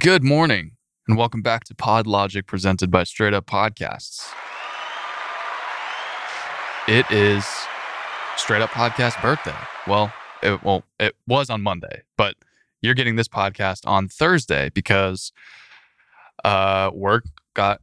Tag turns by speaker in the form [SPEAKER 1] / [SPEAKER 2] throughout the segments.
[SPEAKER 1] Good morning, and welcome back to Pod Logic presented by Straight Up Podcasts. It is Straight Up Podcast birthday. Well, it, well, it was on Monday, but you're getting this podcast on Thursday because uh, work got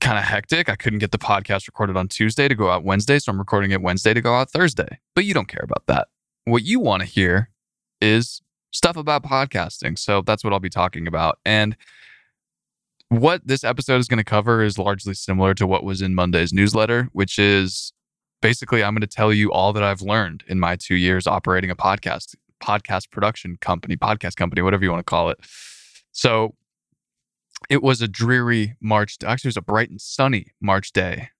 [SPEAKER 1] kind of hectic. I couldn't get the podcast recorded on Tuesday to go out Wednesday, so I'm recording it Wednesday to go out Thursday. But you don't care about that. What you want to hear is stuff about podcasting. So that's what I'll be talking about. And what this episode is going to cover is largely similar to what was in Monday's newsletter, which is basically I'm going to tell you all that I've learned in my 2 years operating a podcast podcast production company, podcast company, whatever you want to call it. So it was a dreary March, actually it was a bright and sunny March day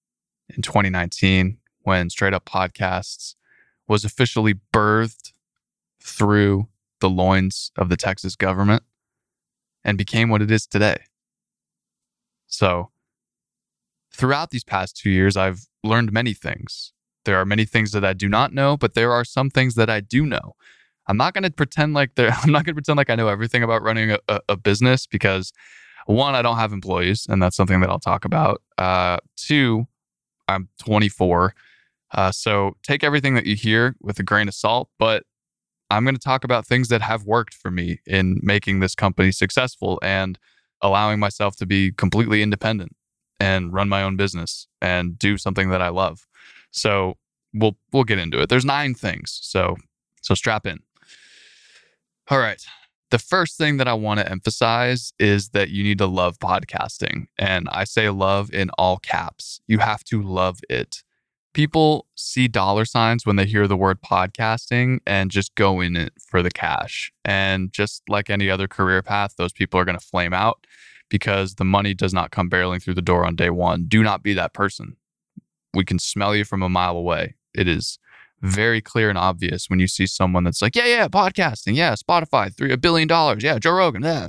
[SPEAKER 1] in 2019 when Straight Up Podcasts was officially birthed through the loins of the Texas government and became what it is today. So, throughout these past two years, I've learned many things. There are many things that I do not know, but there are some things that I do know. I'm not going to pretend like there. I'm not going to pretend like I know everything about running a, a, business because one, I don't have employees, and that's something that I'll talk about. Uh, two, I'm 24, uh, so take everything that you hear with a grain of salt. But I'm going to talk about things that have worked for me in making this company successful and allowing myself to be completely independent and run my own business and do something that I love. So we'll we'll get into it. There's nine things. So so strap in. All right. The first thing that I want to emphasize is that you need to love podcasting. And I say love in all caps. You have to love it people see dollar signs when they hear the word podcasting and just go in it for the cash. And just like any other career path, those people are going to flame out because the money does not come barreling through the door on day one. Do not be that person. We can smell you from a mile away. It is very clear and obvious when you see someone that's like, yeah, yeah, podcasting, yeah, Spotify, three a billion dollars, yeah, Joe Rogan, yeah,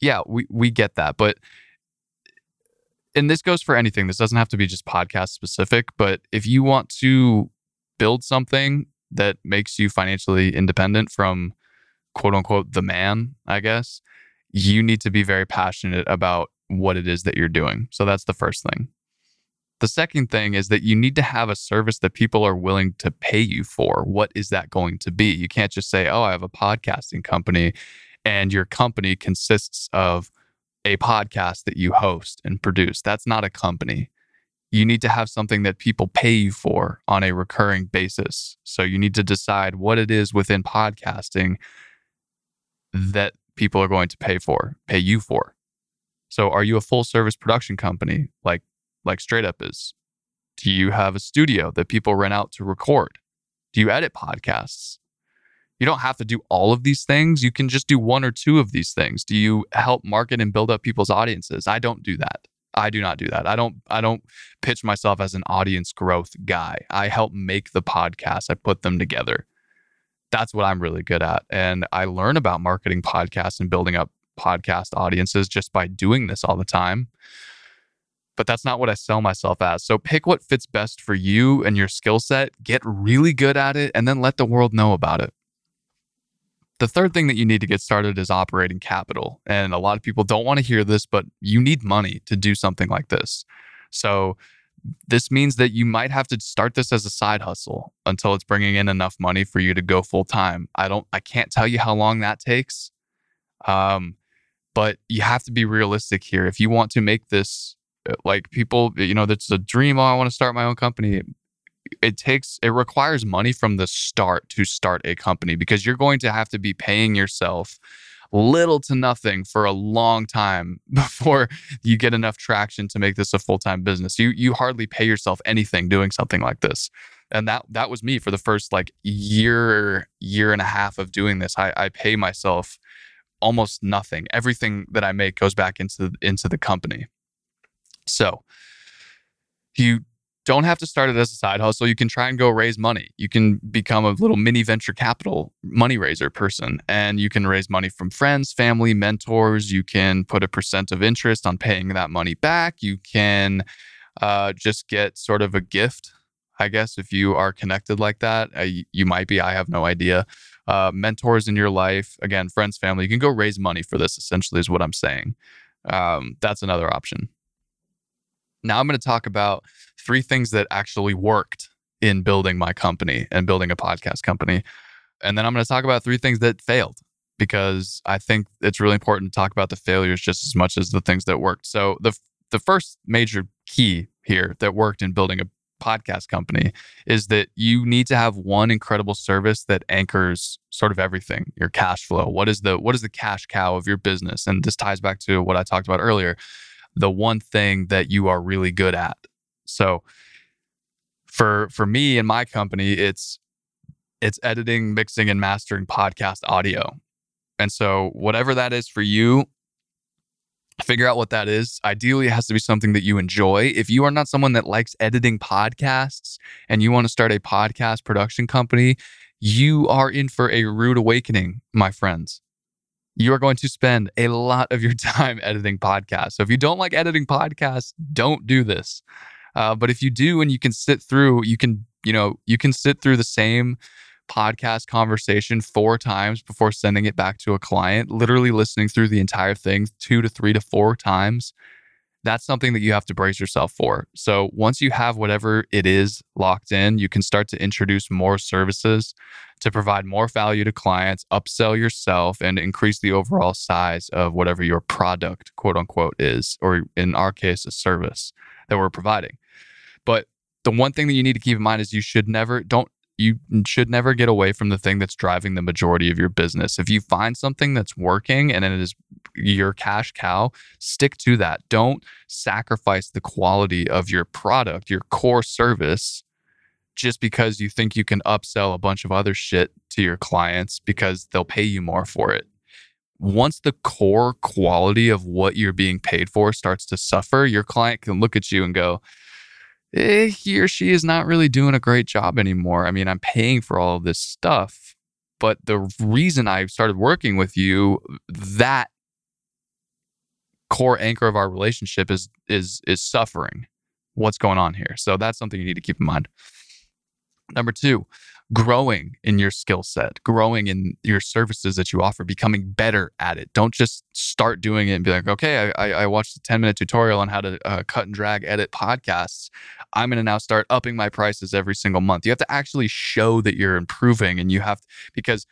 [SPEAKER 1] yeah, we we get that, but and this goes for anything. This doesn't have to be just podcast specific, but if you want to build something that makes you financially independent from quote unquote the man, I guess, you need to be very passionate about what it is that you're doing. So that's the first thing. The second thing is that you need to have a service that people are willing to pay you for. What is that going to be? You can't just say, oh, I have a podcasting company and your company consists of a podcast that you host and produce. That's not a company. You need to have something that people pay you for on a recurring basis. So you need to decide what it is within podcasting that people are going to pay for, pay you for. So are you a full service production company like like Straight Up is? Do you have a studio that people rent out to record? Do you edit podcasts? You don't have to do all of these things. You can just do one or two of these things. Do you help market and build up people's audiences? I don't do that. I do not do that. I don't I don't pitch myself as an audience growth guy. I help make the podcasts. I put them together. That's what I'm really good at. And I learn about marketing podcasts and building up podcast audiences just by doing this all the time. But that's not what I sell myself as. So pick what fits best for you and your skill set, get really good at it, and then let the world know about it. The third thing that you need to get started is operating capital. And a lot of people don't want to hear this, but you need money to do something like this. So, this means that you might have to start this as a side hustle until it's bringing in enough money for you to go full time. I don't, I can't tell you how long that takes. Um, but you have to be realistic here. If you want to make this uh, like people, you know, that's a dream. Oh, I want to start my own company it takes it requires money from the start to start a company because you're going to have to be paying yourself little to nothing for a long time before you get enough traction to make this a full-time business. You you hardly pay yourself anything doing something like this. And that that was me for the first like year year and a half of doing this. I, I pay myself almost nothing. Everything that I make goes back into into the company. So you don't have to start it as a side hustle. You can try and go raise money. You can become a little mini venture capital money raiser person and you can raise money from friends, family, mentors. You can put a percent of interest on paying that money back. You can uh, just get sort of a gift, I guess, if you are connected like that. Uh, you might be, I have no idea. uh, mentors in your life, again, friends, family. You can go raise money for this, essentially, is what I'm saying. Um, that's another option. Now I'm going to talk about three things that actually worked in building my company and building a podcast company. And then I'm going to talk about three things that failed because I think it's really important to talk about the failures just as much as the things that worked. So the the first major key here that worked in building a podcast company is that you need to have one incredible service that anchors sort of everything your cash flow what is the what is the cash cow of your business and this ties back to what i talked about earlier the one thing that you are really good at. So for for me and my company it's it's editing mixing and mastering podcast audio. And so whatever that is for you figure out what that is. Ideally it has to be something that you enjoy. If you are not someone that likes editing podcasts and you want to start a podcast production company you are in for a rude awakening my friends you are going to spend a lot of your time editing podcasts so if you don't like editing podcasts don't do this uh, but if you do and you can sit through, you can, you know, you can sit through the same podcast conversation four times before sending it back to a client, literally listening through the entire thing two to three to four times. That's something that you have to brace yourself for. So once you have whatever it is locked in, you can start to introduce more services to provide more value to clients, upsell yourself, and increase the overall size of whatever your product, quote unquote, is, or in our case, a service that we're providing. But the one thing that you need to keep in mind is you should never don't you should never get away from the thing that's driving the majority of your business. If you find something that's working and it is your cash cow, stick to that. Don't sacrifice the quality of your product, your core service, just because you think you can upsell a bunch of other shit to your clients because they'll pay you more for it. Once the core quality of what you're being paid for starts to suffer, your client can look at you and go, eh, he or she is not really doing a great job anymore. I mean, I'm paying for all of this stuff, but the reason I started working with you, that core anchor of our relationship is is is suffering. What's going on here? So that's something you need to keep in mind. Number two, growing in your skill set, growing in your services that you offer, becoming better at it. Don't just start doing it and be like, okay, I, I watched a 10 minute tutorial on how to uh, cut and drag edit podcasts. I'm going to now start upping my prices every single month. You have to actually show that you're improving and you have, to because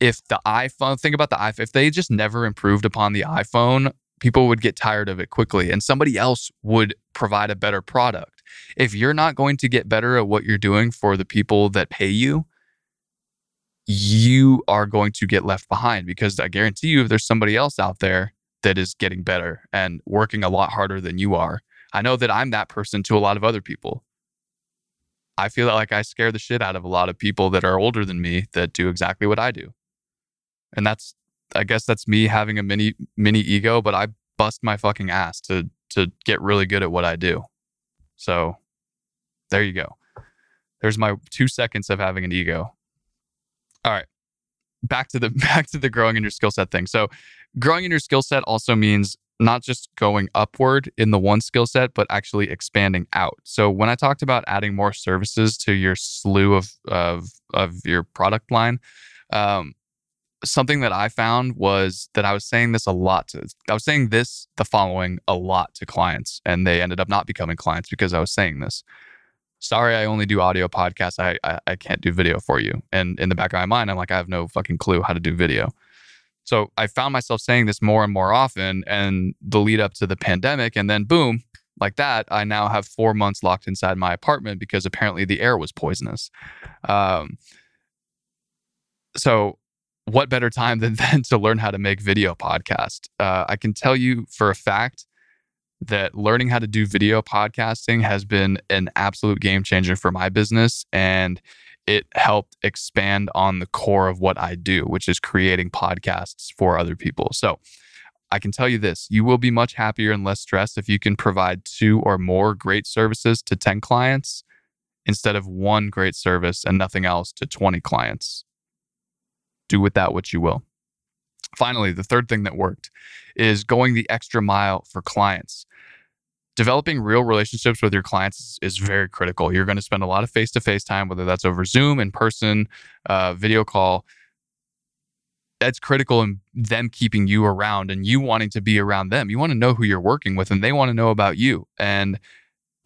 [SPEAKER 1] if the iPhone, think about the iPhone, if they just never improved upon the iPhone, people would get tired of it quickly and somebody else would provide a better product if you're not going to get better at what you're doing for the people that pay you, you are going to get left behind because I guarantee you, if there's somebody else out there that is getting better and working a lot harder than you are, I know that I'm that person to a lot of other people. I feel like I scare the shit out of a lot of people that are older than me that do exactly what I do. And that's I guess that's me having a mini mini ego, but I bust my fucking ass to to get really good at what I do. So there you go. There's my two seconds of having an ego. All right. Back to the back to the growing in your skill set thing. So growing in your skill set also means not just going upward in the one skill set, but actually expanding out. So when I talked about adding more services to your slew of of of your product line, um, something that I found was that I was saying this a lot to I was saying this the following a lot to clients and they ended up not becoming clients because I was saying this. Sorry, I only do audio podcasts. I, I, I can't do video for you. And in the back of my mind, I'm like, I have no fucking clue how to do video. So I found myself saying this more and more often and the lead up to the pandemic and then boom, like that, I now have four months locked inside my apartment because apparently the air was poisonous. Um, so what better time than then to learn how to make video podcast? Uh, I can tell you for a fact that learning how to do video podcasting has been an absolute game changer for my business and it helped expand on the core of what I do, which is creating podcasts for other people. So, I can tell you this you will be much happier and less stressed if you can provide two or more great services to 10 clients instead of one great service and nothing else to 20 clients do with that what you will. Finally, the third thing that worked is going the extra mile for clients. developing real relationships with your clients is, is very critical. You're going to spend a lot of face to face time, whether that's over Zoom, in person, uh, video call. That's critical in them keeping you around and you wanting to be around them. You want to know who you're working with and they want to know about you. And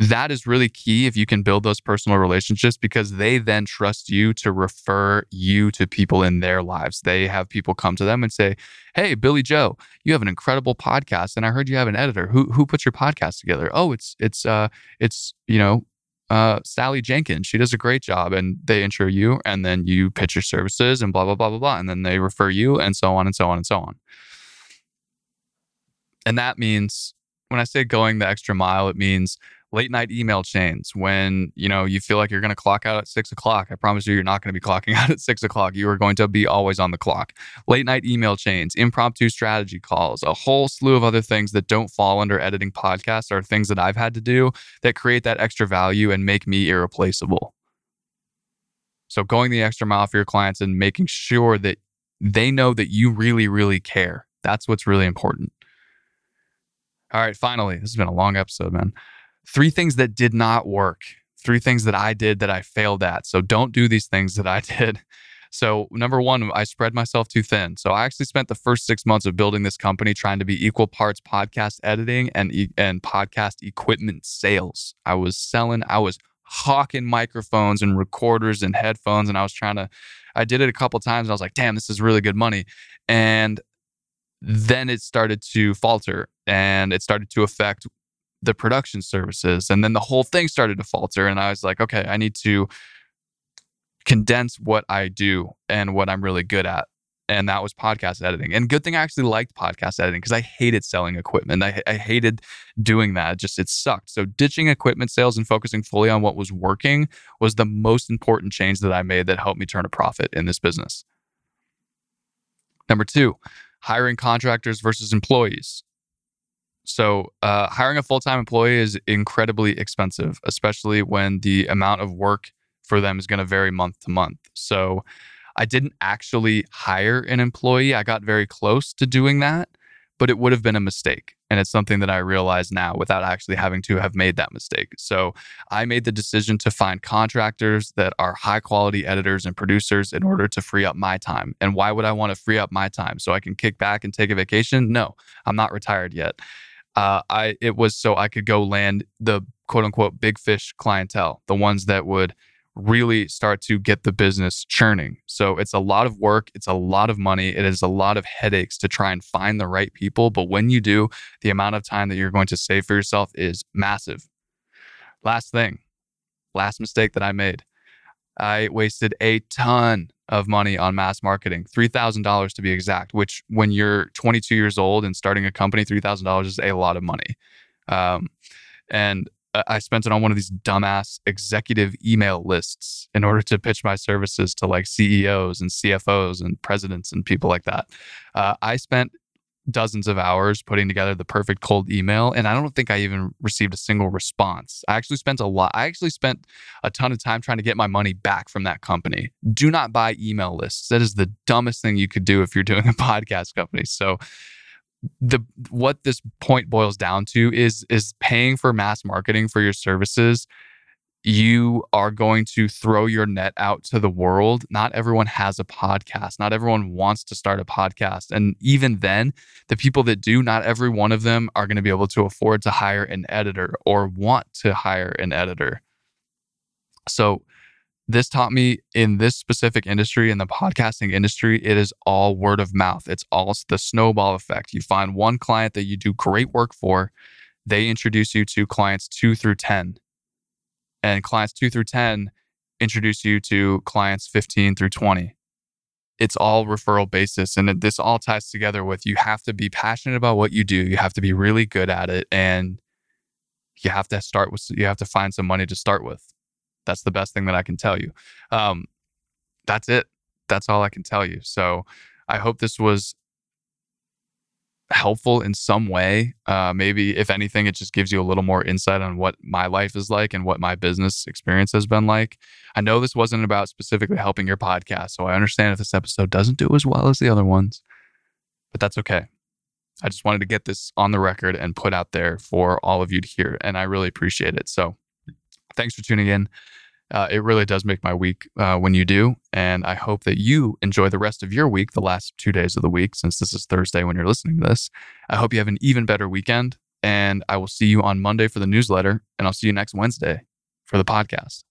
[SPEAKER 1] that is really key if you can build those personal relationships because they then trust you to refer you to people in their lives. They have people come to them and say, "Hey, Billy Joe, you have an incredible podcast and I heard you have an editor. Who who puts your podcast together?" "Oh, it's it's uh it's, you know, uh, Sally Jenkins. She does a great job. And they intro you, and then you pitch your services and blah, blah, blah, blah, blah. And then they refer you, and so on and so on and so on. And that means when I say going the extra mile, it means late night email chains when you know you feel like you're going to clock out at six o'clock. I promise you you're not going to be clocking out at six o'clock. You are going to be always on the clock. Late night email chains impromptu strategy calls a whole slew of other things that don't fall under editing podcasts are things that i've had to do that create that extra value and make me irreplaceable. So going the extra mile for your clients and making sure that they know that you really really care. That's what's really important. All right finally this has been a long episode man three things that did not work, three things that I did that I failed at. So don't do these things that I did. So, number one, I spread myself too thin. So, I actually spent the first six months of building this company trying to be equal parts podcast editing and, and podcast equipment sales. I was selling, I was hawking microphones and recorders and headphones. And I was trying to, I did it a couple times. I was like, damn, this is really good money. And then it started to falter and it started to affect the production services. And then the whole thing started to falter. And I was like, okay, I need to condense what I do and what I'm really good at. And that was podcast editing. And good thing I actually liked podcast editing because I hated selling equipment. I, I hated doing that. Just it sucked. So ditching equipment sales and focusing fully on what was working was the most important change that I made that helped me turn a profit in this business. Number two, hiring contractors versus employees. So, uh, hiring a full time employee is incredibly expensive, especially when the amount of work for them is going to vary month to month. So, I didn't actually hire an employee. I got very close to doing that, but it would have been a mistake. And it's something that I realize now without actually having to have made that mistake. So, I made the decision to find contractors that are high quality editors and producers in order to free up my time. And why would I want to free up my time? So I can kick back and take a vacation? No, I'm not retired yet uh, I it was so I could go land the quote unquote big fish clientele, the ones that would really start to get the business churning. So it's a lot of work, it's a lot of money, it is a lot of headaches to try and find the right people. But when you do, the amount of time that you're going to save for yourself is massive. Last thing, last mistake that I made. I wasted a ton of money on mass marketing, $3,000 to be exact, which when you're 22 years old and starting a company, $3,000 is a lot of money. Um, and I spent it on one of these dumbass executive email lists in order to pitch my services to like CEOs and CFOs and presidents and people like that. Uh, I spent dozens of hours putting together the perfect cold email and i don't think i even received a single response. I actually spent a lot i actually spent a ton of time trying to get my money back from that company. Do not buy email lists. That is the dumbest thing you could do if you're doing a podcast company. So the what this point boils down to is is paying for mass marketing for your services you are going to throw your net out to the world. Not everyone has a podcast. Not everyone wants to start a podcast. And even then, the people that do, not every one of them are going to be able to afford to hire an editor or want to hire an editor. So, this taught me in this specific industry, in the podcasting industry, it is all word of mouth. It's all the snowball effect. You find one client that you do great work for, they introduce you to clients two through 10 and clients two through 10 introduce you to clients 15 through 20. It's all referral basis. And this all ties together with you have to be passionate about what you do. You have to be really good at it. And you have to start with, you have to find some money to start with. That's the best thing that I can tell you. Um, that's it. That's all I can tell you. So I hope this was helpful in some way. Uh, maybe, if anything, it just gives you a little more insight on what my life is like and what my business experience has been like. I know this wasn't about specifically helping your podcast, so I understand if this episode doesn't do as well as the other ones, but that's okay. I just wanted to get this on the record and put out there for all of you to hear. And I really appreciate it. So thanks for tuning in. Uh, it really does make my week uh, when you do. And I hope that you enjoy the rest of your week, the last two days of the week, since this is Thursday when you're listening to this. I hope you have an even better weekend. And I will see you on Monday for the newsletter. And I'll see you next Wednesday for the podcast.